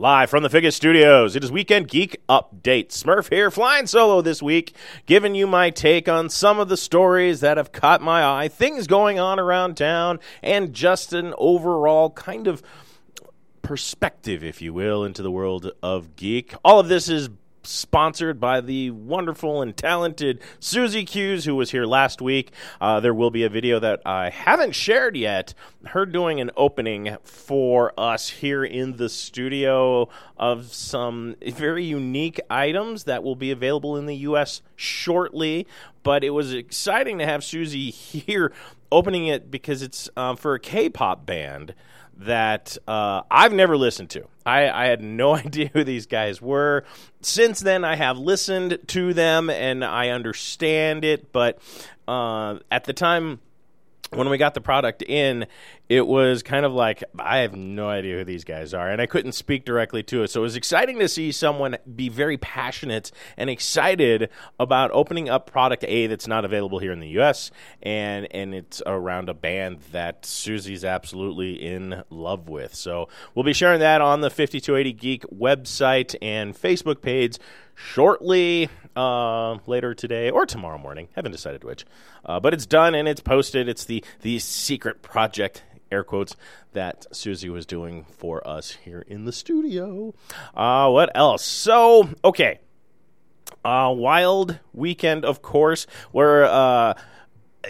Live from the Figgis Studios, it is Weekend Geek Update. Smurf here, flying solo this week, giving you my take on some of the stories that have caught my eye, things going on around town, and just an overall kind of perspective, if you will, into the world of geek. All of this is sponsored by the wonderful and talented Susie Q's, who was here last week. Uh, there will be a video that I haven't shared yet. Her doing an opening for us here in the studio of some very unique items that will be available in the U.S. shortly. But it was exciting to have Susie here opening it because it's uh, for a K pop band that uh, I've never listened to. I, I, had no idea who these guys were. Since then, I have listened to them and I understand it, but uh, at the time when we got the product in, it was kind of like I have no idea who these guys are, and I couldn't speak directly to it. So it was exciting to see someone be very passionate and excited about opening up product A that's not available here in the U.S. and and it's around a band that Susie's absolutely in love with. So we'll be sharing that on the 5280 Geek website and Facebook page shortly uh, later today or tomorrow morning. Haven't decided which, uh, but it's done and it's posted. It's the the secret project air quotes that Susie was doing for us here in the studio. Uh, what else? So okay, uh, wild weekend, of course, where uh,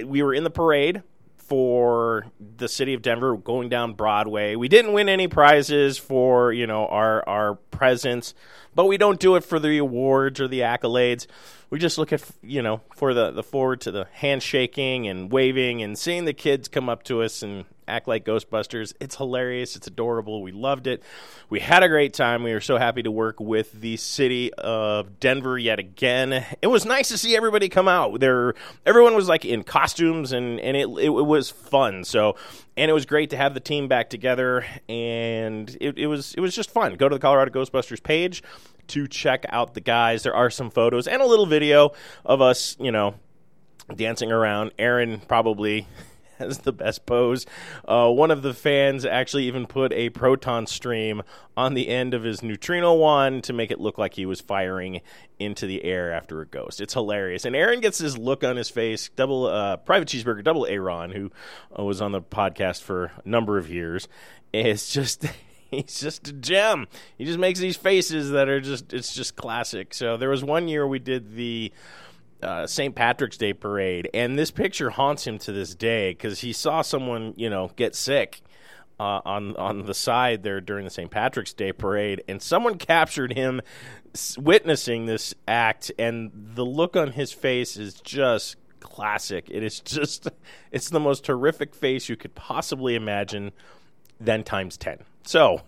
we were in the parade for the city of Denver going down Broadway. We didn't win any prizes for, you know, our our presence, but we don't do it for the awards or the accolades. We just look at, you know, for the the forward to the handshaking and waving and seeing the kids come up to us and act like Ghostbusters. It's hilarious. It's adorable. We loved it. We had a great time. We were so happy to work with the city of Denver yet again. It was nice to see everybody come out. There, everyone was like in costumes, and and it it, it was fun. So, and it was great to have the team back together, and it, it was it was just fun. Go to the Colorado Ghostbusters page to check out the guys. There are some photos and a little video of us, you know, dancing around. Aaron probably has the best pose. Uh, one of the fans actually even put a proton stream on the end of his neutrino wand to make it look like he was firing into the air after a ghost. It's hilarious. And Aaron gets this look on his face. Double uh, private cheeseburger, double Aaron, who uh, was on the podcast for a number of years. It's just. he's just a gem. He just makes these faces that are just it's just classic. So there was one year we did the uh, St. Patrick's Day parade, and this picture haunts him to this day because he saw someone, you know, get sick uh, on on the side there during the St. Patrick's Day parade, and someone captured him witnessing this act, and the look on his face is just classic. It is just, it's the most horrific face you could possibly imagine, then times ten. So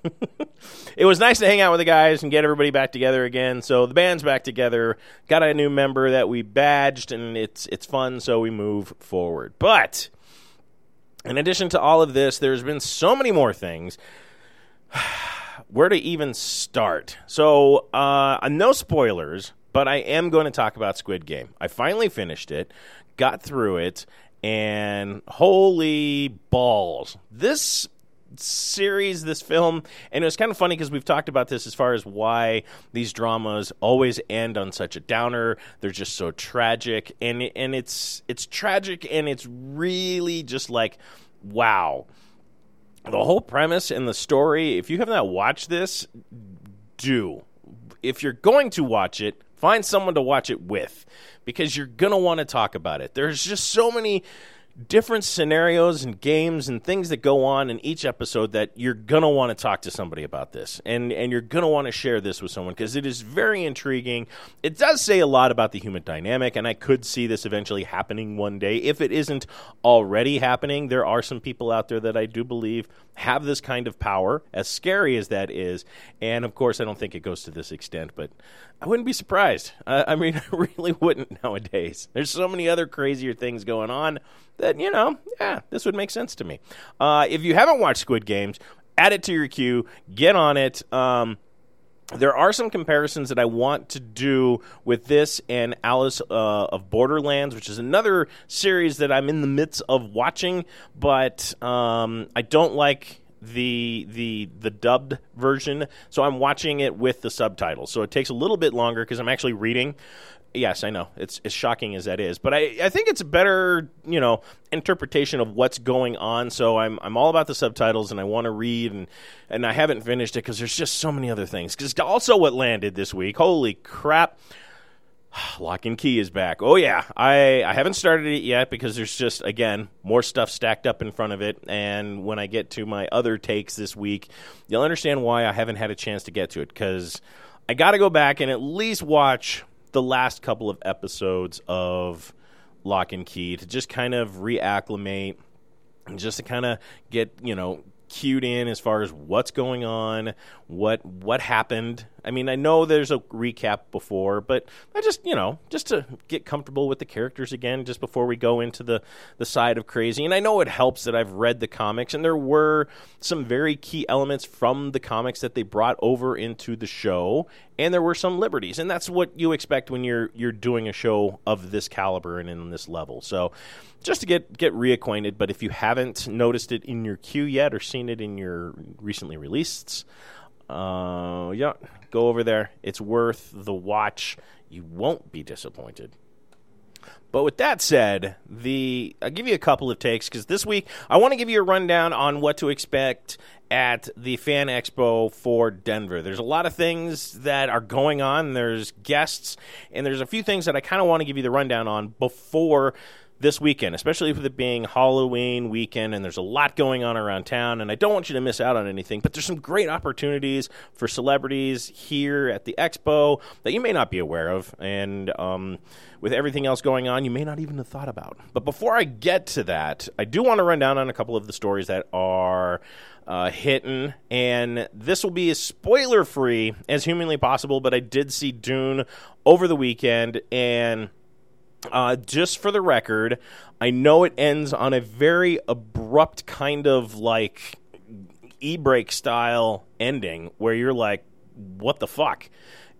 it was nice to hang out with the guys and get everybody back together again. So the band's back together. Got a new member that we badged, and it's it's fun. So we move forward. But in addition to all of this, there's been so many more things. Where to even start? So uh, no spoilers, but I am going to talk about Squid Game. I finally finished it, got through it, and holy balls! This series, this film, and it was kind of funny because we've talked about this as far as why these dramas always end on such a downer. They're just so tragic, and and it's it's tragic, and it's really just like wow. The whole premise and the story. If you have not watched this, do. If you're going to watch it, find someone to watch it with because you're gonna want to talk about it. There's just so many different scenarios and games and things that go on in each episode that you're going to want to talk to somebody about this. And and you're going to want to share this with someone because it is very intriguing. It does say a lot about the human dynamic and i could see this eventually happening one day. If it isn't already happening there are some people out there that i do believe have this kind of power as scary as that is. And of course i don't think it goes to this extent but i wouldn't be surprised i, I mean i really wouldn't nowadays there's so many other crazier things going on that you know, yeah, this would make sense to me. Uh, if you haven't watched Squid Games, add it to your queue. Get on it. Um, there are some comparisons that I want to do with this and Alice uh, of Borderlands, which is another series that I'm in the midst of watching, but um, I don't like the the the dubbed version, so I'm watching it with the subtitles. So it takes a little bit longer because I'm actually reading. Yes, I know. It's as shocking as that is, but I, I think it's a better, you know, interpretation of what's going on. So I'm I'm all about the subtitles and I want to read and and I haven't finished it because there's just so many other things. Because also what landed this week. Holy crap! Lock and Key is back. Oh yeah, I I haven't started it yet because there's just again more stuff stacked up in front of it. And when I get to my other takes this week, you'll understand why I haven't had a chance to get to it because I got to go back and at least watch the last couple of episodes of Lock and Key to just kind of reacclimate and just to kind of get, you know, cued in as far as what's going on, what what happened. I mean, I know there's a recap before, but I just you know just to get comfortable with the characters again, just before we go into the the side of crazy. And I know it helps that I've read the comics, and there were some very key elements from the comics that they brought over into the show, and there were some liberties, and that's what you expect when you're you're doing a show of this caliber and in this level. So just to get get reacquainted. But if you haven't noticed it in your queue yet or seen it in your recently released, uh, yeah, go over there. It's worth the watch. You won't be disappointed. But with that said, the I'll give you a couple of takes because this week I want to give you a rundown on what to expect at the Fan Expo for Denver. There's a lot of things that are going on. There's guests, and there's a few things that I kind of want to give you the rundown on before this weekend, especially with it being Halloween weekend and there's a lot going on around town. And I don't want you to miss out on anything, but there's some great opportunities for celebrities here at the expo that you may not be aware of. And um, with everything else going on, you may not even have thought about. But before I get to that, I do want to run down on a couple of the stories that are. Uh, hitting, and this will be as spoiler free as humanly possible. But I did see Dune over the weekend, and uh, just for the record, I know it ends on a very abrupt kind of like e brake style ending where you're like, what the fuck?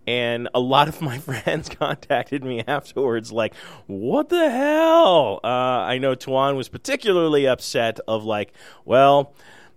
And a lot of my friends contacted me afterwards, like, what the hell? Uh, I know Tuan was particularly upset, of like, well,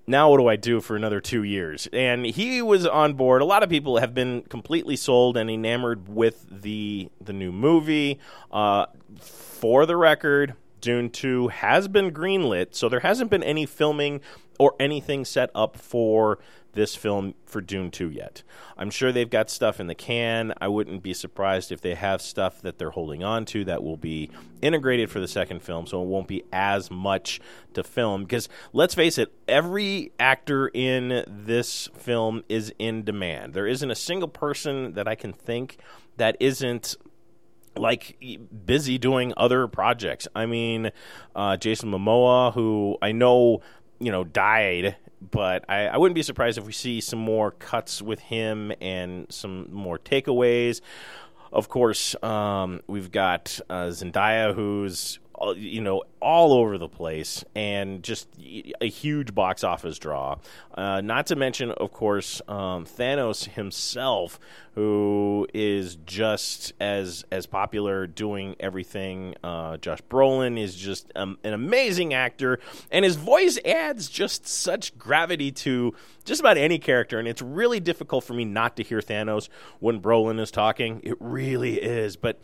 now what do I do for another two years? And he was on board. A lot of people have been completely sold and enamored with the the new movie. Uh, for the record, Dune 2 has been greenlit, so there hasn't been any filming or anything set up for this film for Dune 2 yet. I'm sure they've got stuff in the can. I wouldn't be surprised if they have stuff that they're holding on to that will be integrated for the second film, so it won't be as much to film. Because let's face it, every actor in this film is in demand. There isn't a single person that I can think that isn't like busy doing other projects. I mean, uh, Jason Momoa, who I know you know died but I, I, wouldn't be surprised if we see some more cuts with him and some more takeaways. Of course, um, we've got uh, Zendaya, who's you know all over the place and just a huge box office draw. Uh, not to mention, of course, um, Thanos himself, who is just as as popular doing everything. Uh, Josh Brolin is just um, an amazing actor, and his voice adds just such gravity to just about any character. And it's really difficult for me not to hear Thanos when Brolin is talking. It really is, but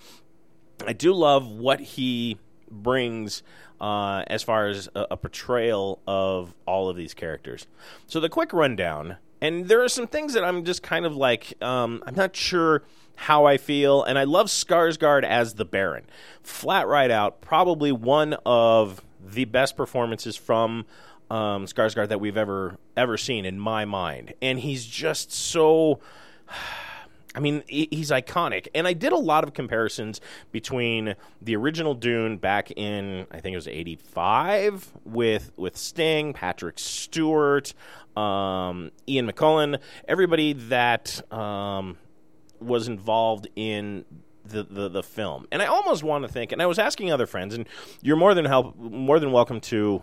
I do love what he brings uh, as far as a, a, portrayal of all of these characters. So the quick rundown, and there are some things that I'm just kind of like um, I'm not sure how I feel, and I love Skarsgård as the Baron, flat right out, probably one of the best performances from um, Skarsgård that we've ever ever seen in my mind, and he's just so. I mean, he's iconic. And I did a lot of comparisons between the original Dune back in, I think it was 85, with, with Sting, Patrick Stewart, um, Ian McKellen, everybody that um, was involved in the, the, the film. And I almost want to think, and I was asking other friends, and you're more than help, more than welcome to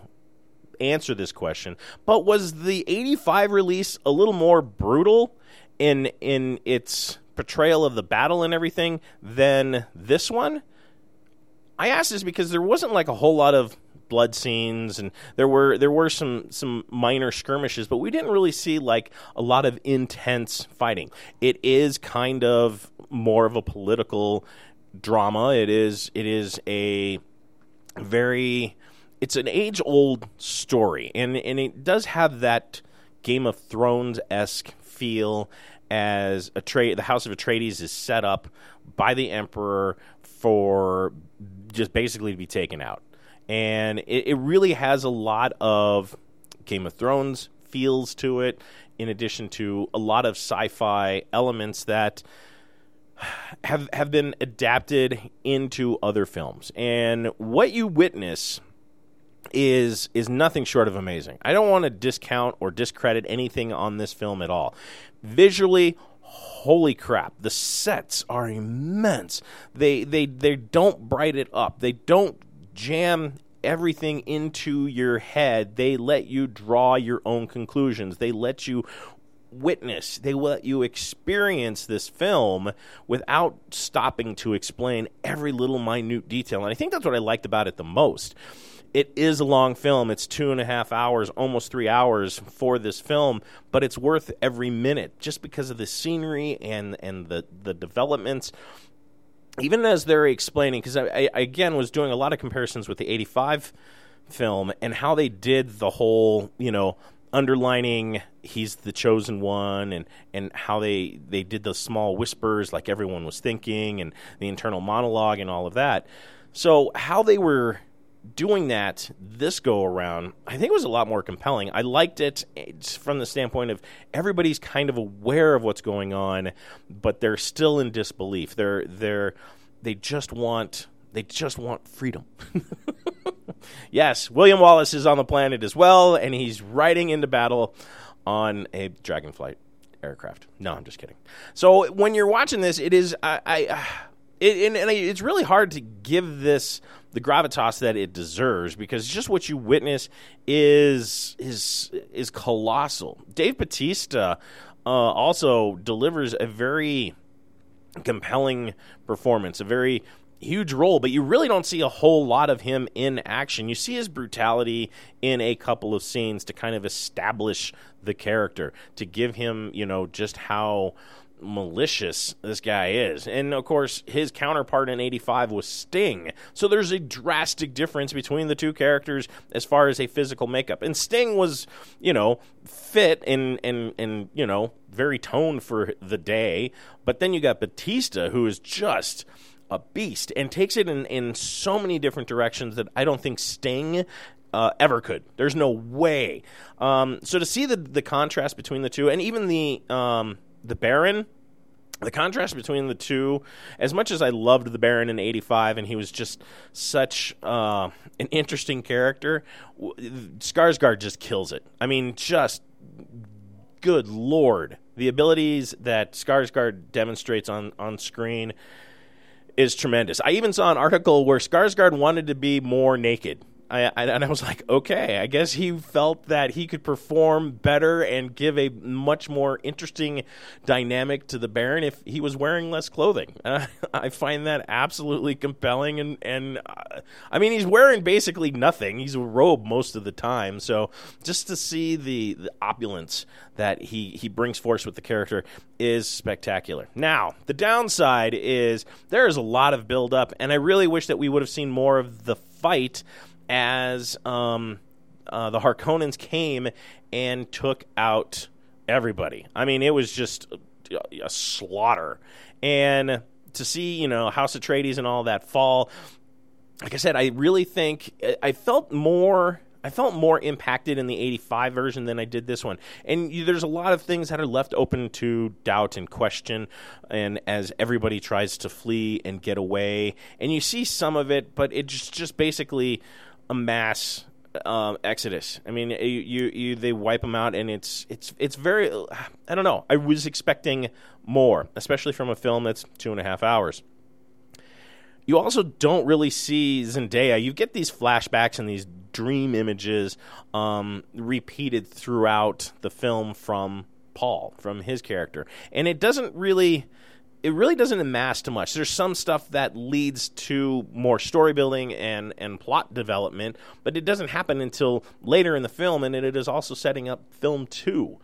answer this question. But was the '85 release a little more brutal in in its portrayal of the battle and everything than this one? I asked this because there wasn't like a whole lot of blood scenes and there were there were some some minor skirmishes but we didn't really see like a lot of intense fighting it is kind of more of a political drama it is it is a very it's an age old story and and it does have that game of thrones esque feel as a trade the house of atreides is set up by the emperor for just basically to be taken out and it, it really has a lot of Game of Thrones feels to it, in addition to a lot of sci-fi elements that have have been adapted into other films. And what you witness is is nothing short of amazing. I don't want to discount or discredit anything on this film at all. Visually, holy crap, the sets are immense. They they they don't bright it up. They don't jam everything into your head. They let you draw your own conclusions. They let you witness, they let you experience this film without stopping to explain every little minute detail. And I think that's what I liked about it the most. It is a long film. It's two and a half hours, almost three hours for this film, but it's worth every minute just because of the scenery and, and the, the developments even as they're explaining, because I, I, again was doing a lot of comparisons with the '85 film and how they did the whole, you know, underlining he's the chosen one, and and how they they did the small whispers like everyone was thinking, and the internal monologue and all of that. So how they were doing that this go around, I think it was a lot more compelling. I liked it from the standpoint of everybody's kind of aware of what's going on, but they're still in disbelief. They're they're they just want they just want freedom. yes, William Wallace is on the planet as well, and he's riding into battle on a dragonflight aircraft. No, I'm just kidding. So when you're watching this, it is I. I it, and, and, it's really hard to give this the gravitas that it deserves because just what you witness is is is colossal. Dave Batista uh, also delivers a very compelling performance, a very huge role, but you really don't see a whole lot of him in action. You see his brutality in a couple of scenes to kind of establish the character, to give him, you know, just how malicious this guy is. And of course, his counterpart in 85 was Sting. So there's a drastic difference between the two characters as far as a physical makeup. And Sting was, you know, fit and and and you know, very toned for the day, but then you got Batista who is just a beast and takes it in, in so many different directions that I don't think Sting uh, ever could. There's no way. Um, so to see the the contrast between the two, and even the um, the Baron, the contrast between the two, as much as I loved the Baron in '85, and he was just such uh, an interesting character, Skarsgård just kills it. I mean, just good lord, the abilities that Skarsgård demonstrates on on screen is tremendous. I even saw an article where Skarsgård wanted to be more naked I, I, and I was like, okay, I guess he felt that he could perform better and give a much more interesting dynamic to the Baron if he was wearing less clothing. Uh, I find that absolutely compelling, and and uh, I mean, he's wearing basically nothing. He's a robe most of the time, so just to see the, the opulence that he he brings forth with the character is spectacular. Now, the downside is there is a lot of build up, and I really wish that we would have seen more of the fight as um, uh, the Harkonnens came and took out everybody. I mean, it was just a, a slaughter. And to see, you know, House Atreides and all that fall, like I said, I really think I felt more. I felt more impacted in the 85 version than I did this one. And there's a lot of things that are left open to doubt and question. And as everybody tries to flee and get away, and you see some of it, but it's just basically a mass um, exodus. I mean, you, you, you, they wipe them out, and it's it's it's very. I don't know. I was expecting more, especially from a film that's two and a half hours you also don't really see Zendaya. You get these flashbacks and these dream images um, repeated throughout the film from Paul, from his character, and it doesn't really. It really doesn't amass too much. There's some stuff that leads to more story building and, and plot development, but it doesn't happen until later in the film, and it is also setting up film two.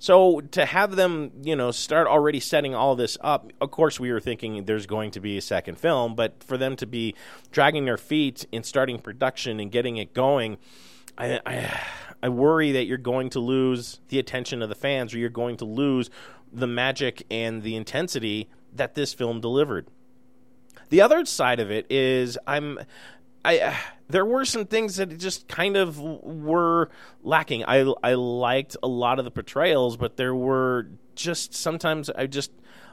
So to have them, you know, start already setting all this up, of course we were thinking there's going to be a second film, but for them to be dragging their feet in starting production and getting it going, I, I, I worry that you're going to lose the attention of the fans, or you're going to lose the magic and the intensity that this film delivered. The other side of it is I'm I there were some things that just kind of were lacking. I I liked a lot of the portrayals, but there were just sometimes I just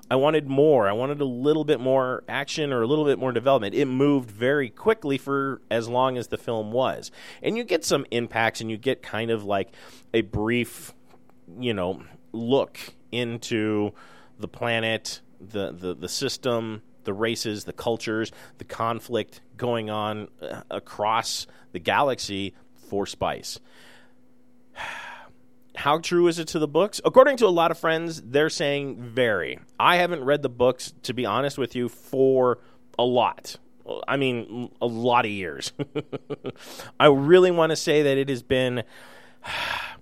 I wanted more. I wanted a little bit more action or a little bit more development. It moved very quickly for as long as the film was. And you get some impacts and you get kind of like a brief, you know, look into the planet, the the, the system, the races, the cultures, the conflict going on uh, across the galaxy for Spice. How true is it to the books? According to a lot of friends, they're saying very. I haven't read the books, to be honest with you, for a lot. I mean, a lot of years. I really want to say that it has been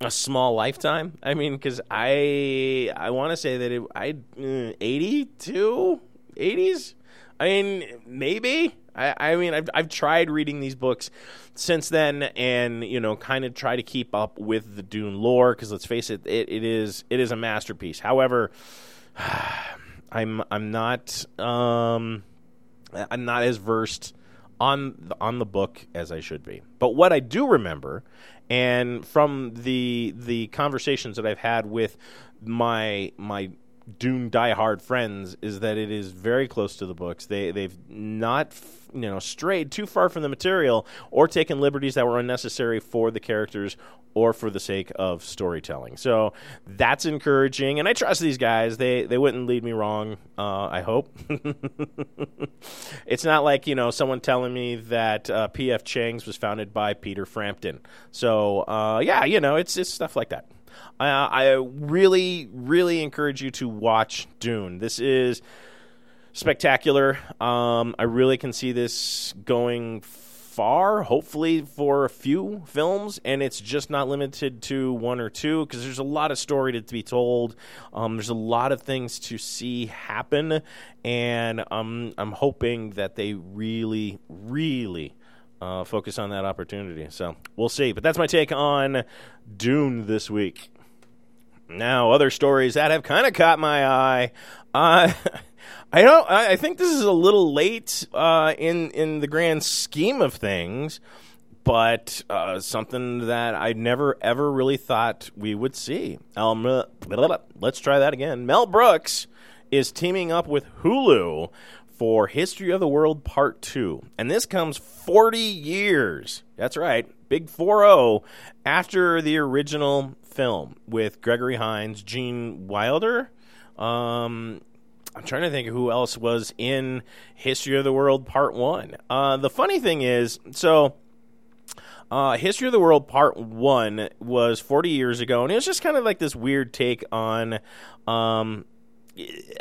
a small lifetime. I mean, because I I want to say that it I uh, eighty two 80s? I mean, maybe. I, I mean, I've, I've tried reading these books since then and, you know, kind of try to keep up with the Dune lore because let's face it, it, it is it is a masterpiece. However, I'm I'm not um, I'm not as versed on the, on the book as I should be. But what I do remember, and from the the conversations that I've had with my my Dune diehard friends is that it is very close to the books. They they've not you know strayed too far from the material or taken liberties that were unnecessary for the characters or for the sake of storytelling. So that's encouraging, and I trust these guys. They they wouldn't lead me wrong. Uh, I hope. it's not like you know someone telling me that uh, P.F. Chang's was founded by Peter Frampton. So uh, yeah, you know it's it's stuff like that. I really, really encourage you to watch Dune. This is spectacular. Um, I really can see this going far, hopefully for a few films, and it's just not limited to one or two because there's a lot of story to, to be told. Um, there's a lot of things to see happen, and um, I'm hoping that they really, really uh, focus on that opportunity. So we'll see. But that's my take on Dune this week. Now, other stories that have kind of caught my eye. Uh, I don't. I think this is a little late uh, in in the grand scheme of things, but uh, something that I never ever really thought we would see. Um, let's try that again. Mel Brooks is teaming up with Hulu for History of the World Part 2. And this comes 40 years. That's right. Big 4 after the original film with Gregory Hines, Gene Wilder. Um, I'm trying to think who else was in History of the World Part 1. Uh, the funny thing is, so. Uh, History of the World Part 1 was 40 years ago, and it was just kind of like this weird take on um,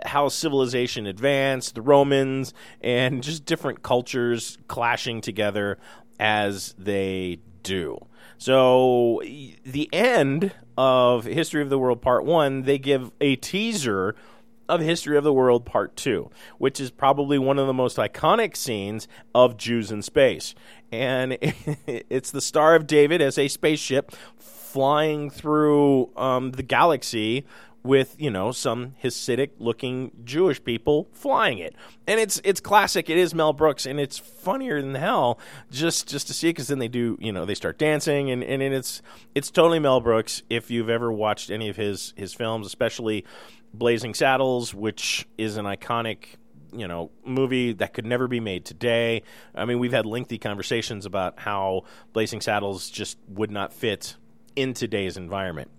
how civilization advanced, the Romans, and just different cultures clashing together as they do. So, the end of History of the World Part 1, they give a teaser of History of the World Part 2, which is probably one of the most iconic scenes of Jews in space. And it's the Star of David as a spaceship flying through um, the galaxy with you know some Hasidic looking Jewish people flying it, and it's it's classic. It is Mel Brooks, and it's funnier than hell just just to see it because then they do you know they start dancing, and and it's it's totally Mel Brooks. If you've ever watched any of his his films, especially Blazing Saddles, which is an iconic you know movie that could never be made today. I mean, we've had lengthy conversations about how Blazing Saddles just would not fit in today's environment.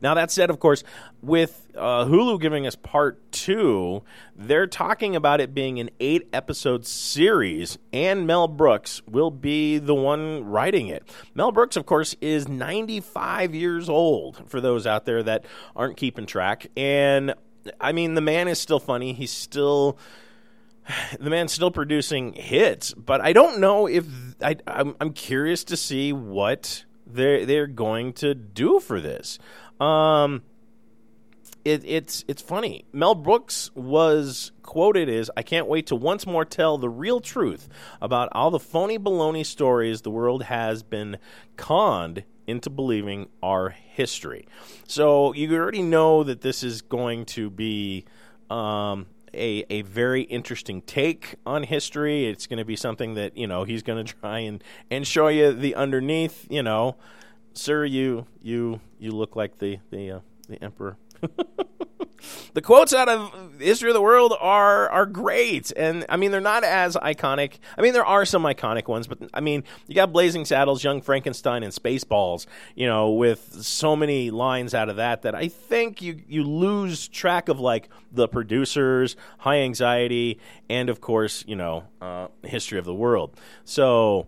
Now, that said, of course, with uh, Hulu giving us part two, they're talking about it being an eight episode series, and Mel Brooks will be the one writing it. Mel Brooks, of course, is 95 years old, for those out there that aren't keeping track. And I mean, the man is still funny. He's still. The man's still producing hits, but I don't know if I, I'm curious to see what they're they're going to do for this. Um, it, it's it's funny. Mel Brooks was quoted as, "I can't wait to once more tell the real truth about all the phony baloney stories the world has been conned into believing our history." So you already know that this is going to be. Um, a, a very interesting take on history. It's going to be something that you know he's going to try and, and show you the underneath. You know, sir, you you you look like the the uh, the emperor. the quotes out of history of the world are are great, and I mean they're not as iconic. I mean there are some iconic ones, but I mean you got Blazing Saddles, Young Frankenstein, and Spaceballs. You know, with so many lines out of that that I think you you lose track of like the producers, High Anxiety, and of course you know uh, History of the World. So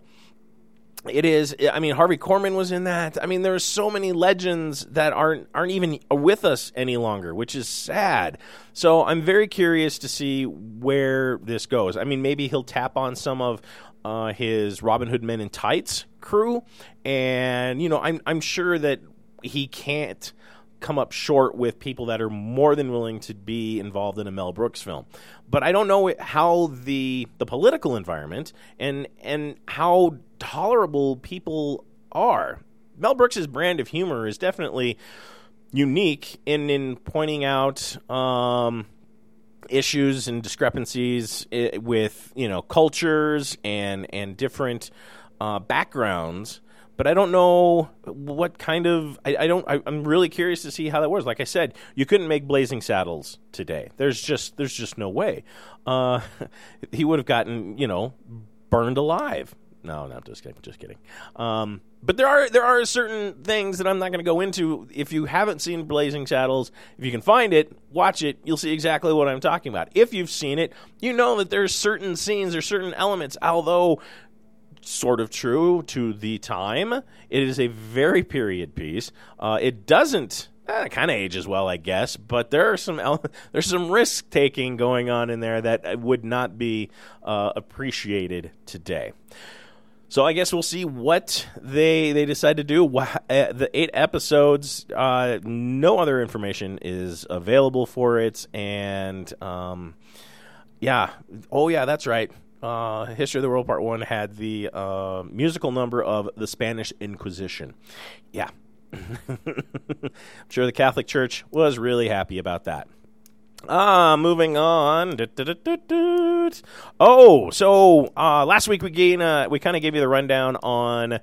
it is i mean harvey korman was in that. I mean there's so many legends that aren't aren't even with us any longer which is sad. So i'm very curious to see where this goes. I mean maybe he'll tap on some of uh, his robin hood men in tights crew. And you know i'm i'm sure that he can't come up short with people that are more than willing to be involved in a Mel Brooks film. But I don't know how the the political environment and and how tolerable people are. Mel Brooks's brand of humor is definitely unique in in pointing out um, issues and discrepancies eh, with you know cultures and and different uh, backgrounds but I don't know what kind of. I, I don't. I, am really curious to see how that works. Like I said, you couldn't make Blazing Saddles today. There's just there's just no way. Uh, he would have gotten you know burned alive. No, no, just kidding, just kidding. Um, but there are there are certain things that I'm not going to go into. If you haven't seen Blazing Saddles, if you can find it, watch it. You'll see exactly what I'm talking about. If you've seen it, you know that there's certain scenes or certain elements, although sort of true to the time. It is a very period piece. Uh, it doesn't eh, kind of ages well, I guess, but there are some there's some risk taking going on in there that would not be uh, appreciated today. So I guess we'll see what they they decide to do. Uh, the eight episodes, uh, no other information is available for it, and um, yeah, oh yeah, that's right uh, History of the World Part 1 had the uh, musical number of the Spanish Inquisition. Yeah. I'm sure the Catholic Church was really happy about that. Ah, moving on. Oh, so uh, last week we gain, uh, we kind of gave you the rundown on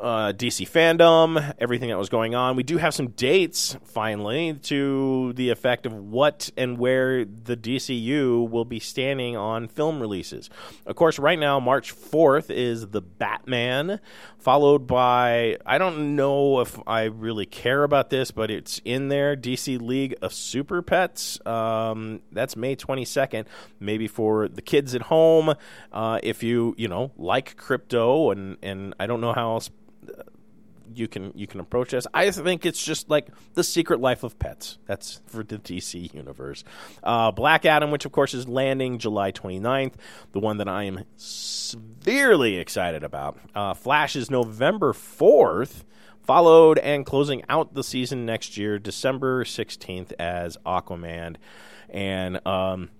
uh, DC fandom, everything that was going on. We do have some dates finally to the effect of what and where the DCU will be standing on film releases. Of course, right now, March 4th is The Batman, followed by, I don't know if I really care about this, but it's in there DC League of Super Pets. Um, that's May 22nd, maybe for the kids at home. Uh, if you, you know, like Krypto, and, and I don't know how else you can you can approach this. I think it's just like the Secret Life of Pets. That's for the DC universe. Uh, Black Adam, which of course is landing July 29th, the one that I am severely excited about. Uh, Flash is November 4th, followed and closing out the season next year, December 16th as Aquaman, and um,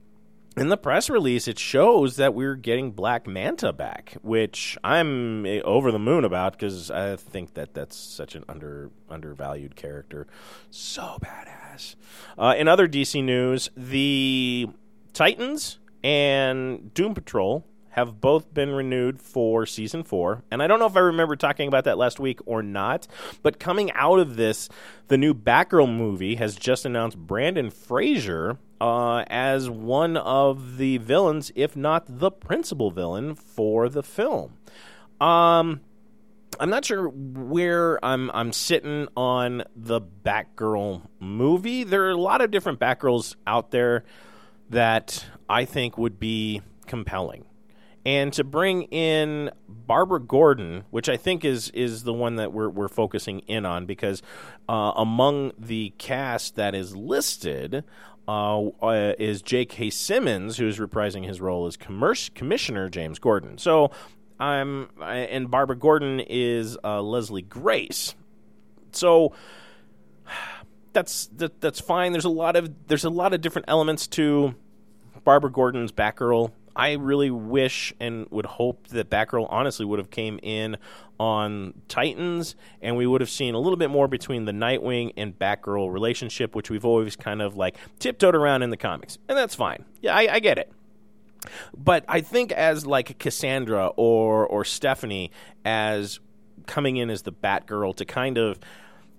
in the press release, it shows that we're getting Black Manta back, which I'm eh, over the moon about because I think that that's such an under undervalued character, so badass. Uh, in other DC news, the Titans and Doom Patrol have both been renewed for season four. And I don't know if I remember talking about that last week or not, but coming out of this, the new Batgirl movie has just announced Brendan Fraser uh, as one of the villains, if not the principal villain for the film. Um, I'm not sure where I'm I'm sitting on the Batgirl movie. There are a lot of different Batgirls out there that I think would be compelling and to bring in Barbara Gordon, which I think is is the one that we're we're focusing in on because uh, among the cast that is listed. Uh, uh, is J.K. Simmons, who's reprising his role as commerce, Commissioner James Gordon. So, I'm and Barbara Gordon is uh, Leslie Grace. So, that's that, that's fine. There's a lot of there's a lot of different elements to Barbara Gordon's Batgirl I really wish and would hope that Batgirl honestly would have came in on Titans, and we would have seen a little bit more between the Nightwing and Batgirl relationship, which we've always kind of like tiptoed around in the comics, and that's fine. Yeah, I, I get it. But I think as like Cassandra or or Stephanie as coming in as the Batgirl to kind of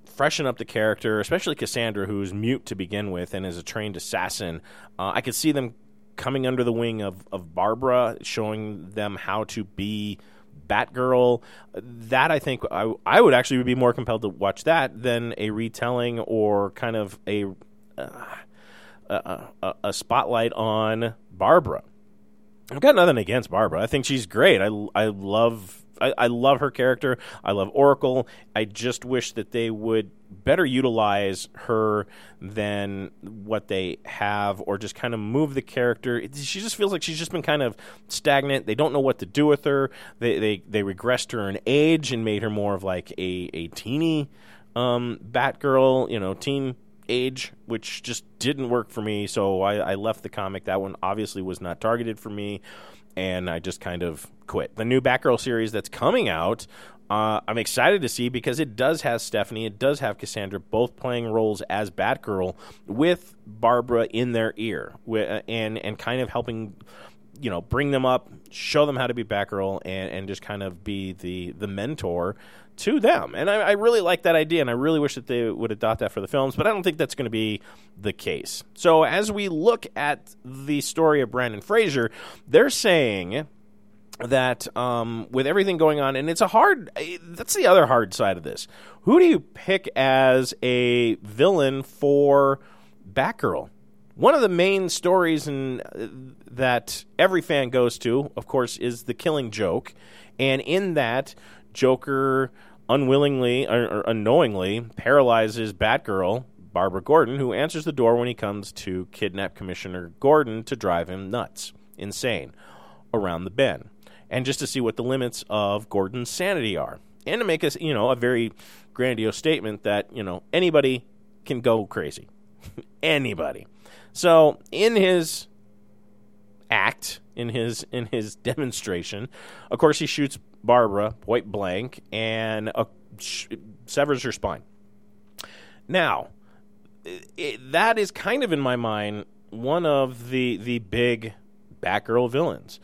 freshen up the character, especially Cassandra, who's mute to begin with and is a trained assassin. Uh, I could see them coming under the wing of, of Barbara, showing them how to be Batgirl. That I think I, I would actually be more compelled to watch that than a retelling or kind of a uh, a, a, spotlight on Barbara. I've got nothing against Barbara. I think she's great. I, I love I, I love her character. I love Oracle. I just wish that they would better utilize her than what they have, or just kind of move the character. It, she just feels like she's just been kind of stagnant. They don't know what to do with her. They they they regressed her in age and made her more of like a a teeny um, Batgirl, you know, teen age, which just didn't work for me. So I, I left the comic. That one obviously was not targeted for me and I just kind of quit. The new Batgirl series that's coming out, uh, I'm excited to see because it does have Stephanie, it does have Cassandra, both playing roles as Batgirl with Barbara in their ear, and and kind of helping. You know, bring them up, show them how to be Batgirl, and, and just kind of be the the mentor to them. And I, I, really like that idea, and I really wish that they would adopt that for the films, but I don't think that's going to be the case. So as we look at the story of Brendan Fraser, they're saying that um, with everything going on, and it's a hard. That's the other hard side of this. Who do you pick as a villain for Batgirl? One of the main stories in, uh, that every fan goes to, of course, is the Killing Joke, and in that, Joker unwillingly or, or unknowingly paralyzes Batgirl, Barbara Gordon, who answers the door when he comes to kidnap Commissioner Gordon to drive him nuts, insane, around the bend, and just to see what the limits of Gordon's sanity are, and to make us, you know, a very grandiose statement that you know anybody can go crazy, anybody. So in his act, in his in his demonstration, of course he shoots Barbara point blank and uh, sh- severs her spine. Now, it, that is kind of in my mind one of the the big Batgirl villains.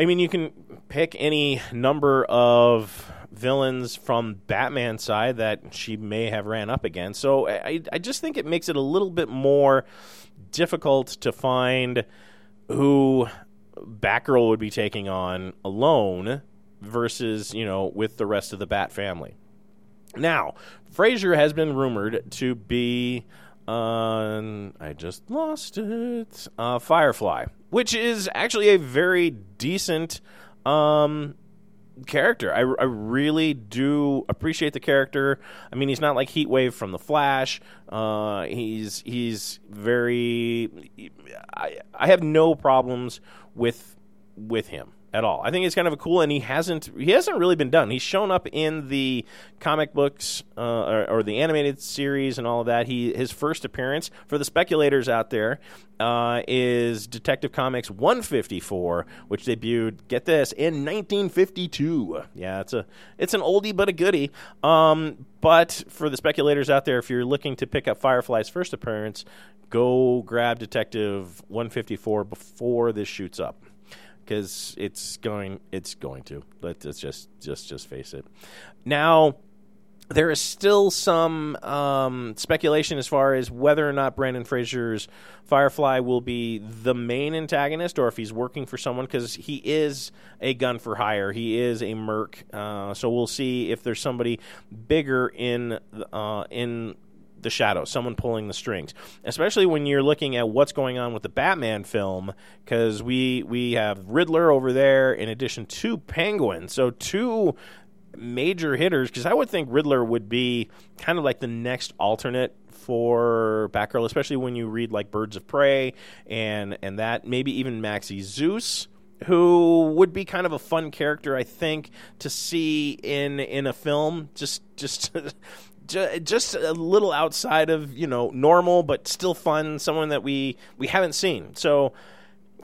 I mean, you can pick any number of villains from Batman's side that she may have ran up against. So I, I just think it makes it a little bit more difficult to find who Batgirl would be taking on alone versus, you know, with the rest of the Bat family. Now, Fraser has been rumored to be on. I just lost it. Uh, Firefly, which is actually a very decent um, character. I, I really do appreciate the character. I mean, he's not like Heatwave from The Flash. Uh, he's he's very. I I have no problems with with him. At all. I think it's kind of a cool, and he hasn't he hasn't really been done. He's shown up in the comic books uh, or, or, the animated series and all of that. He his first appearance for the speculators out there uh, is Detective Comics 154, which debuted get this in 1952. Yeah, it's a it's an oldie but a goodie. Um, but for the speculators out there, if you're looking to pick up Firefly's first appearance, go grab Detective 154 before this shoots up because it's going it's going to. Let's just just just face it. Now there is still some um, speculation as far as whether or not Brendan Fraser's Firefly will be the main antagonist or if he's working for someone because he is a gun for hire. He is a merc. Uh, so we'll see if there's somebody bigger in uh, in the shadow, someone pulling the strings. Especially when you're looking at what's going on with the Batman film, because we we have Riddler over there in addition to Penguin, so two major hitters. Because I would think Riddler would be kind of like the next alternate for Batgirl, especially when you read like Birds of Prey and and that maybe even Maxie Zeus who would be kind of a fun character, I think, to see in in a film. Just just just a little outside of you know normal, but still fun. Someone that we we haven't seen. So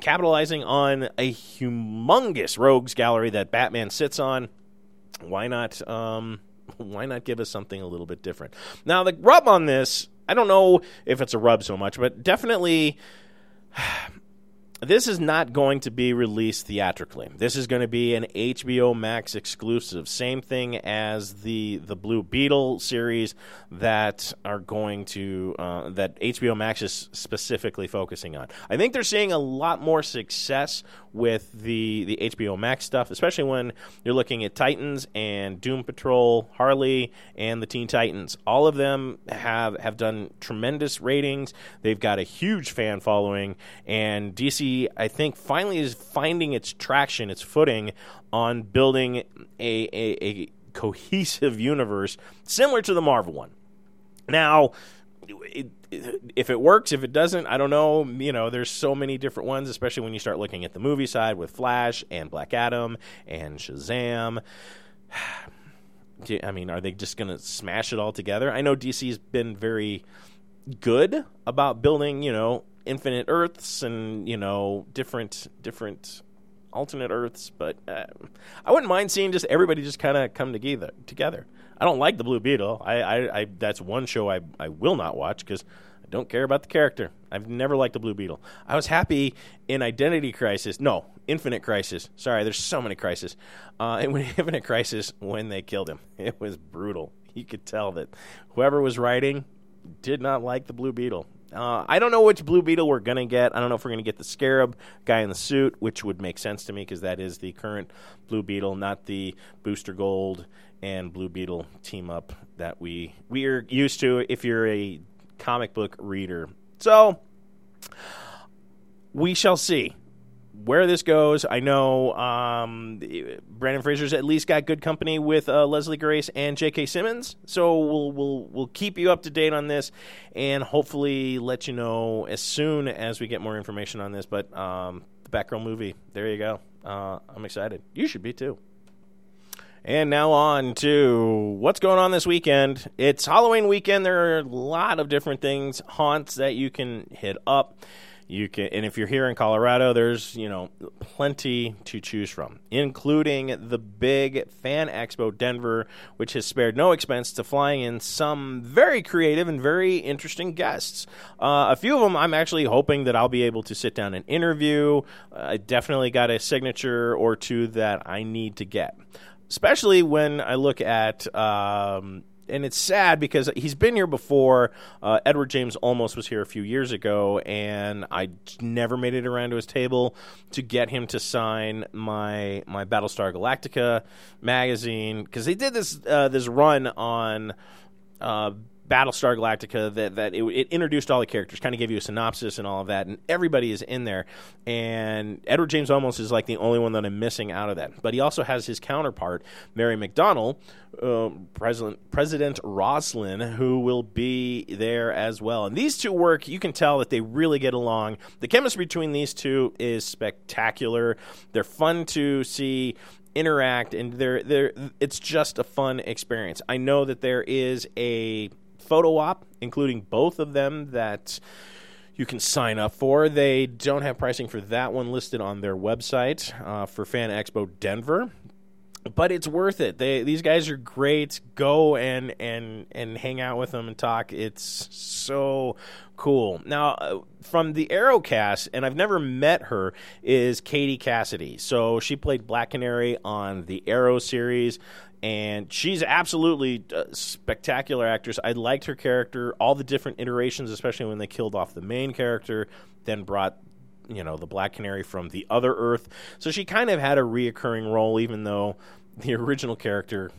capitalizing on a humongous rogues gallery that Batman sits on, why not? Um, why not give us something a little bit different? Now the rub on this, I don't know if it's a rub so much, but definitely this is not going to be released theatrically. This is going to be an HBO Max exclusive. Same thing as the the Blue Beetle series that are going to uh, that HBO Max is specifically focusing on. I think they're seeing a lot more success with the the HBO Max stuff, especially when you're looking at Titans and Doom Patrol, Harley, and the Teen Titans. All of them have have done tremendous ratings. They've got a huge fan following, and DC, I think, finally is finding its traction, its footing on building a, a, a cohesive universe similar to the Marvel one. Now, it, if it works, if it doesn't, I don't know. You know, there's so many different ones, especially when you start looking at the movie side with Flash and Black Adam and Shazam. I mean, are they just going to smash it all together? I know DC's been very good about building, you know, infinite Earths and you know different different alternate Earths, but uh, I wouldn't mind seeing just everybody just kind of come together. Together. I don't like the Blue Beetle. I, I, I that's one show I I will not watch because I don't care about the character. I've never liked the Blue Beetle. I was happy in Identity Crisis. No, Infinite Crisis. Sorry, there's so many crises. Uh, Infinite Crisis, when they killed him, it was brutal. You could tell that whoever was writing did not like the Blue Beetle. Uh, I don't know which Blue Beetle we're going to get. I don't know if we're going to get the Scarab guy in the suit, which would make sense to me because that is the current Blue Beetle, not the Booster Gold and Blue Beetle team up that we we are used to if you're a comic book reader. So we shall see where this goes. I know um, Brendan Fraser's at least got good company with uh, Leslie Grace and J.K. Simmons, so we'll we'll we'll keep you up to date on this, and hopefully let you know as soon as we get more information on this. But um, the Batgirl movie, there you go. Uh, I'm excited. You should be too. And now on to what's going on this weekend. It's Halloween weekend. There are a lot of different things, haunts that you can hit up. You can, and if you're here in Colorado, there's you know plenty to choose from, including the big Fan Expo Denver, which has spared no expense to flying in some very creative and very interesting guests. Uh, a few of them, I'm actually hoping that I'll be able to sit down and interview. I definitely got a signature or two that I need to get especially when I look at. Um, and it's sad because he's been here before. Uh, Edward James Olmos was here a few years ago, and I never made it around to his table to get him to sign my my Battlestar Galactica magazine because they did this uh, this run on uh, Battlestar Galactica that that it, it introduced all the characters, kind of gave you a synopsis and all of that, and everybody is in there. And Edward James Olmos is like the only one that I'm missing out of that. But he also has his counterpart, Mary McDonnell, uh, President President Roslin, who will be there as well. And these two work. You can tell that they really get along. The chemistry between these two is spectacular. They're fun to see interact and they're they're it's just a fun experience. I know that there is a photo op including both of them that you can sign up for. They don't have pricing for that one listed on their website uh, for Fan Expo Denver but it's worth it. They these guys are great. Go and and and hang out with them and talk. It's so cool. Now, uh, from the Arrowcast, and I've never met her, is Katie Cassidy. So she played Black Canary on the Arrow series. And she's absolutely a spectacular actress. I liked her character, all the different iterations, especially when they killed off the main character, then brought you know the Black Canary from the other Earth. So she kind of had a reoccurring role, even though the original character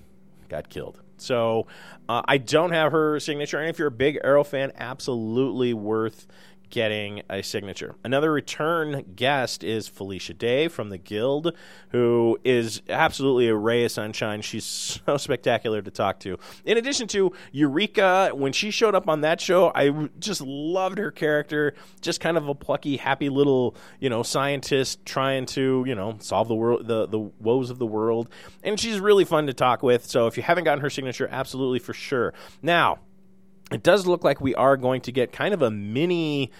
got killed. So uh, I don't have her signature, and if you're a big Arrow fan, absolutely worth getting a signature. Another return guest is Felicia Day from the Guild, who is absolutely a ray of sunshine. She's so spectacular to talk to. In addition to Eureka, when she showed up on that show, I just loved her character. Just kind of a plucky, happy little, you know, scientist trying to, you know, solve the world, the the woes of the world. And she's really fun to talk with. So if you haven't gotten her signature, absolutely for sure. Now, it does look like we are going to get kind of a mini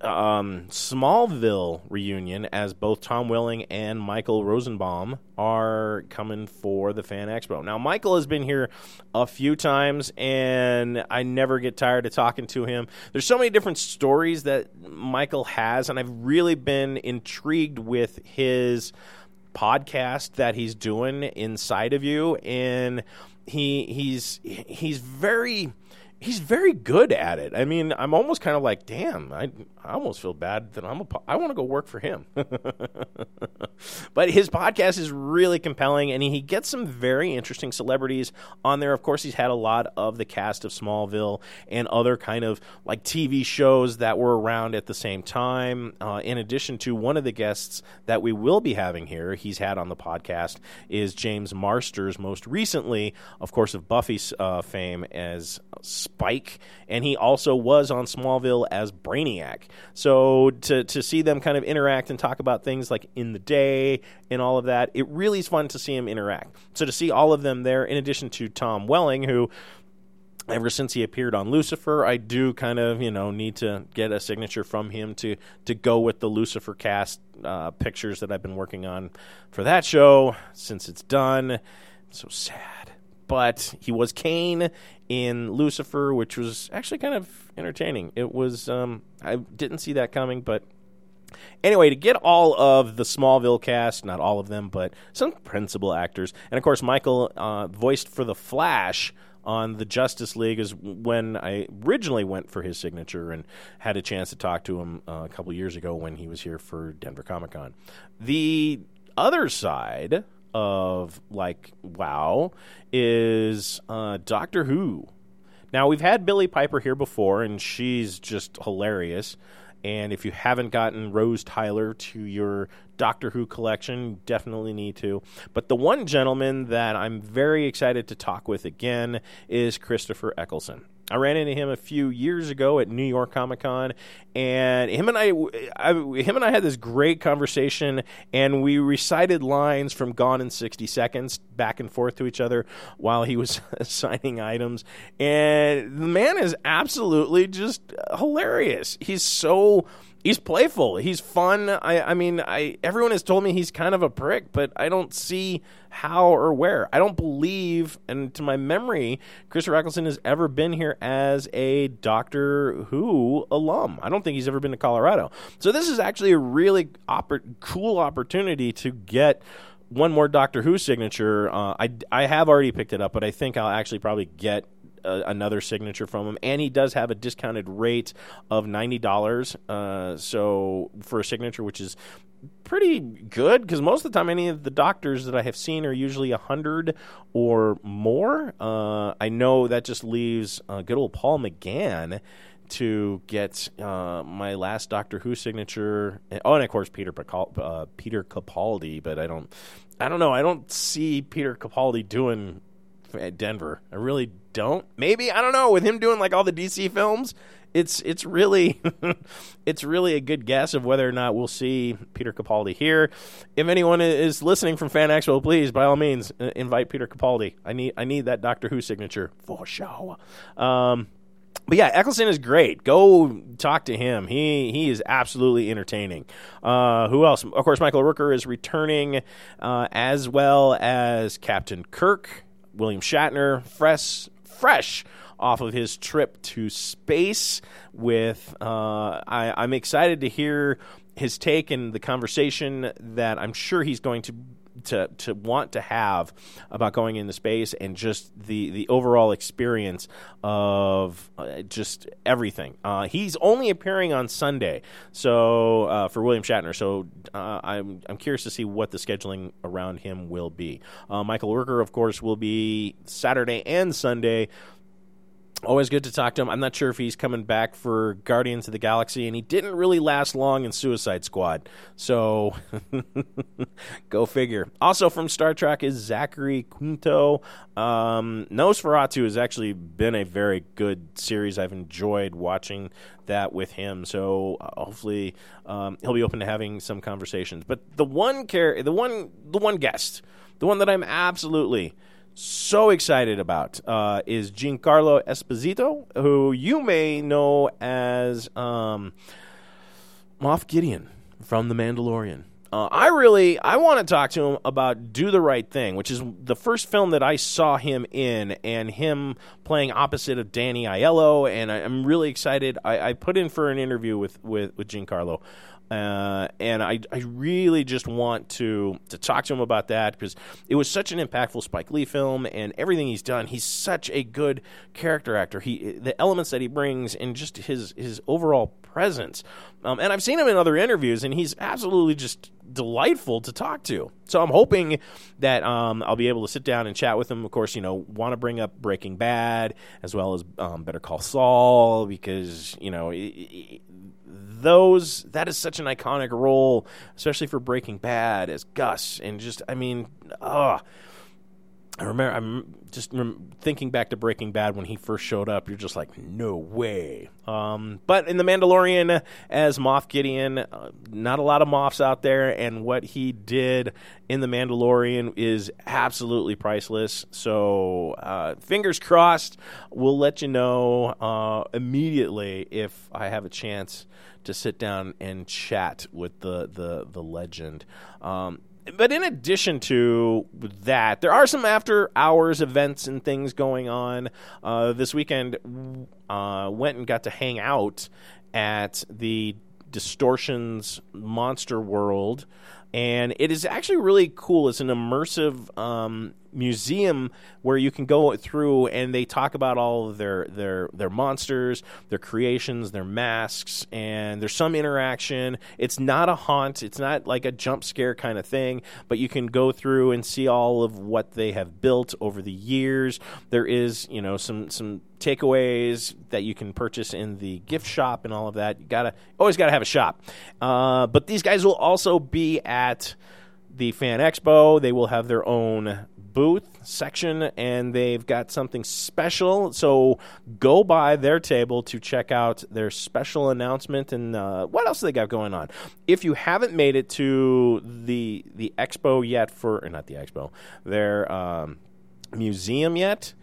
um, Smallville reunion as both Tom Welling and Michael Rosenbaum are coming for the Fan Expo. Now, Michael has been here a few times, and I never get tired of talking to him. There's so many different stories that Michael has, and I've really been intrigued with his podcast that he's doing inside of you and he he's he's very he's very good at it. I mean, I'm almost kind of like, damn, I, I almost feel bad that I'm a, I want to go work for him. but his podcast is really compelling, and he gets some very interesting celebrities on there. Of course, he's had a lot of the cast of Smallville and other kind of like TV shows that were around at the same time. Uh, in addition to one of the guests that we will be having here, he's had on the podcast is James Marsters, most recently, of course, of Buffy's uh, fame as Spike, and he also was on Smallville as Brainiac. So to to see them kind of interact and talk about things like in the day and all of that, it really is fun to see them interact. So to see all of them there, in addition to Tom Welling, who ever since he appeared on Lucifer, I do kind of you know need to get a signature from him to to go with the Lucifer cast uh, pictures that I've been working on for that show since it's done. so sad but he was Cain in Lucifer, which was actually kind of entertaining. It was um, I didn't see that coming, but Anyway, to get all of the Smallville cast, not all of them, but some principal actors, and of course Michael uh, voiced for the Flash on the Justice League is when I originally went for his signature and had a chance to talk to him uh, a couple years ago when he was here for Denver Comic Con. The other side of like wow is uh, Doctor Who. Now we've had Billie Piper here before, and she's just hilarious. And if you haven't gotten Rose Tyler to your Doctor Who collection, definitely need to. But the one gentleman that I'm very excited to talk with again is Christopher Eccleston. I ran into him a few years ago at New York Comic Con, and him and I, I, him and I had this great conversation, and we recited lines from Gone in sixty seconds back and forth to each other while he was signing items. And the man is absolutely just hilarious. He's so he's playful. He's fun. I, I mean, I everyone has told me he's kind of a prick, but I don't see how or where. I don't believe, and to my memory, Chris Eccleston has ever been here as a Doctor Who alum. I don't think he's ever been to Colorado. So this is actually a really oppor- cool opportunity to get one more Doctor Who signature. Uh, I I have already picked it up, but I think I'll actually probably get another signature from him, and he does have a discounted rate of ninety dollars. Uh, so for a signature, which is pretty good because most of the time, any of the doctors that I have seen are usually a hundred or more. Uh, I know that just leaves uh, good old Paul McGann to get uh, my last Doctor Who signature. Oh, and of course Peter uh, Peter Capaldi, but I don't, I don't know. I don't see Peter Capaldi doing at Denver. I really don't. Maybe I don't know. With him doing like all the DC films, it's it's really it's really a good guess of whether or not we'll see Peter Capaldi here. If anyone is listening from Fan Expo, please by all means invite Peter Capaldi. I need I need that Doctor Who signature for sure. Um, but yeah, Eccleston is great. Go talk to him. He he is absolutely entertaining. Uh, who else? Of course, Michael Rooker is returning, uh, as well as Captain Kirk, William Shatner, fresh fresh off of his trip to space. With uh, I, I'm excited to hear his take and the conversation that I'm sure he's going to to to want to have about going into space and just the the overall experience of uh, just everything. Uh, he's only appearing on Sunday, so uh, for William Shatner. So uh, I'm I'm curious to see what the scheduling around him will be. Uh, Michael Rooker, of course, will be Saturday and Sunday Always good to talk to him. I'm not sure if he's coming back for Guardians of the Galaxy, and he didn't really last long in Suicide Squad. So go figure. Also from Star Trek is Zachary Quinto. Um, NOS4A2 has actually been a very good series. I've enjoyed watching that with him. So uh, hopefully um, he'll be open to having some conversations. But the one care, the one, the one guest, the one that I'm absolutely so excited about uh, is Giancarlo Esposito, who you may know as um, Moff Gideon from The Mandalorian. Uh, I really I want to talk to him about Do the Right Thing, which is the first film that I saw him in, and him playing opposite of Danny Aiello, and I, am really excited. I, I, put in for an interview with with with Giancarlo. Uh, and I, I really just want to to talk to him about that because it was such an impactful Spike Lee film, and everything he's done. He's such a good character actor. He the elements that he brings and just his his overall presence. Um, and I've seen him in other interviews, and he's absolutely just delightful to talk to. So I'm hoping that um, I'll be able to sit down and chat with him. Of course, you know, want to bring up Breaking Bad as well as um, Better Call Saul because you know. Those that is such an iconic role, especially for Breaking Bad as Gus, and just I mean, ah. I remember I'm just rem- thinking back to Breaking Bad when he first showed up. You're just like, no way. Um, but in The Mandalorian, as Moff Gideon, uh, not a lot of Moffs out there, and what he did in The Mandalorian is absolutely priceless. So, uh, fingers crossed. We'll let you know uh, immediately if I have a chance to sit down and chat with the the the legend. Um, but in addition to that, there are some after hours events and things going on. Uh, this weekend, uh, went and got to hang out at the Distortions Monster World and it is actually really cool. It's an immersive um, museum where you can go through and they talk about all of their their their monsters, their creations, their masks, and there's some interaction. It's not a haunt. It's not like a jump scare kind of thing, but you can go through and see all of what they have built over the years. There is, you know, some some takeaways that you can purchase in the gift shop and all of that. You gotta always gotta have a shop. Uh, but these guys will also be at the Fan Expo. They will have their own booth section and they've got something special. So go by their table to check out their special announcement and uh, what else they got going on. If you haven't made it to the the expo yet for or not the expo, their um, museum yet,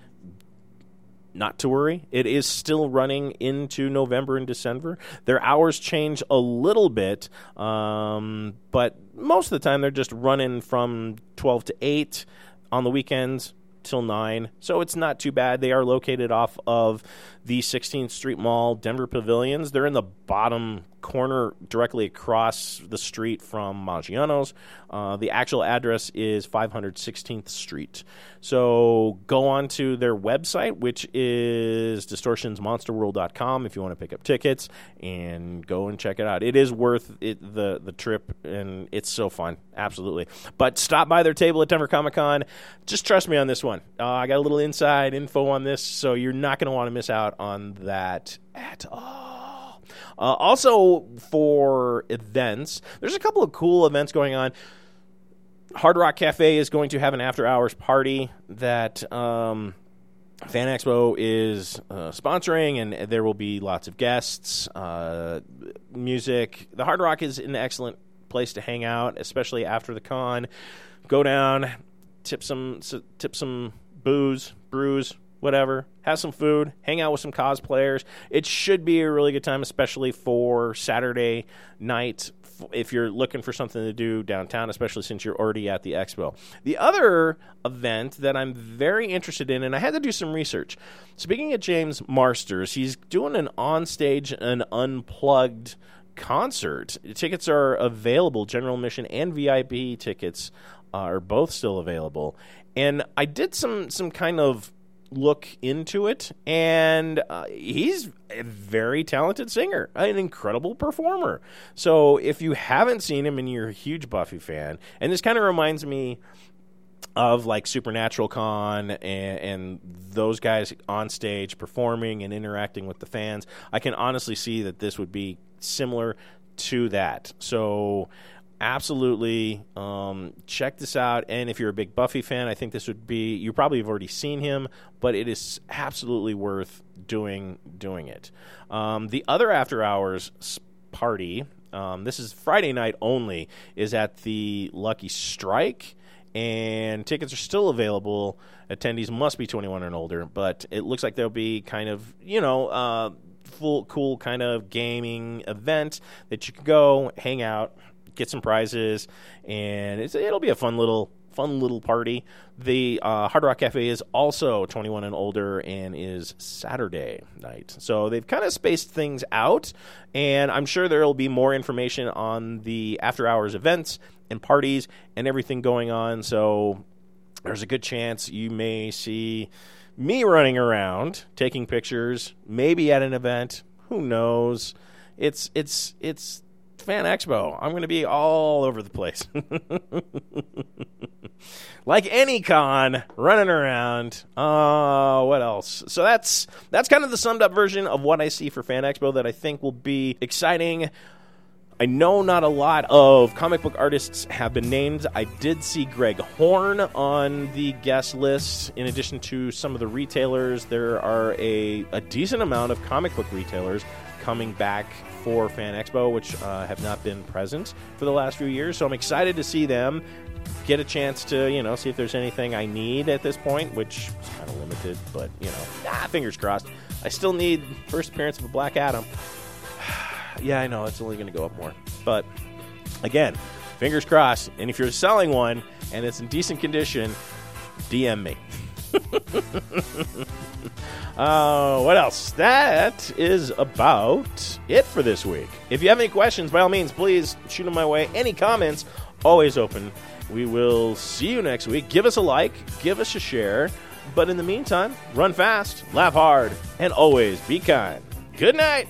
not to worry. It is still running into November and December. Their hours change a little bit, um, but most of the time they're just running from 12 to 8 on the weekends. till 9, so it's not too bad. They are located off of the 16th Street Mall, Denver Pavilions. They're in the bottom corner directly across the street from Maggiano's. Uh, the actual address is 516th Street. So go on to their website, which is distortionsmonsterworld.com if you want to pick up tickets and go and check it out. It is worth it, the, the trip, and it's so fun. Absolutely. But stop by their table at Denver Comic Con. Just trust me on this one. Uh, I got a little inside info on this, so you're not going to want to miss out on that at all. Uh, also, for events, there's a couple of cool events going on. Hard Rock Cafe is going to have an after hours party that um, Fan Expo is uh, sponsoring, and there will be lots of guests, uh, music. The Hard Rock is an excellent place to hang out, especially after the con. Go down, tip some tip some booze, brews, whatever, have some food, hang out with some cosplayers. It should be a really good time, especially for Saturday night if you're looking for something to do downtown, especially since you're already at the expo. The other event that I'm very interested in, and I had to do some research. Speaking of James Marsters, he's doing an onstage and unplugged concert. Tickets are available, general admission and VIP tickets are both still available. And I did some some kind of look into it, and uh, he's a very talented singer, an incredible performer. So if you haven't seen him and you're a huge Buffy fan, and this kind of reminds me of like Supernatural Con and, and, those guys on stage performing and interacting with the fans, I can honestly see that this would be similar to that. So absolutely um, check this out. And if you're a big buffy fan i think this would be you probably have already seen him but it is absolutely worth doing doing it. Um, the other after hours party um, this is friday night only is at the lucky strike and tickets are still available. Attendees must be 21 and older but it looks like there'll be kind of you know uh, full cool kind of gaming event that you can go hang out get some prizes, and it'll be a fun little fun little party. The uh, Hard Rock Cafe is also 21 and older and is Saturday night. So they've kind of spaced things out, and I'm sure there will be more information on the after hours events and parties and everything going on. So there's a good chance you may see me running around taking pictures, maybe at an event. Who knows? It's it's it's Fan Expo. I'm going to be all over the place. like any con, running around. Uh, what else? So that's that's kind of the summed up version of what I see for Fan Expo that I think will be exciting. I know not a lot of comic book artists have been named. I did see Greg Horn on the guest list. In addition to some of the retailers, there are a, a decent amount of comic book retailers coming back for Fan Expo, which uh, have not been present for the last few years. So I'm excited to see them get a chance to, you know, see if there's anything I need at this point, which is kind of limited, but, you know, ah, fingers crossed. I still need first appearance of a Black Adam. yeah, I know, it's only going to go up more. But, again, fingers crossed. And if you're selling one and it's in decent condition, DM me. uh, what else? That is about it for this week. If you have any questions, by all means, please shoot them my way. Any comments, always open. We will see you next week. Give us a like, give us a share. But in the meantime, run fast, laugh hard, and always be kind. Good night.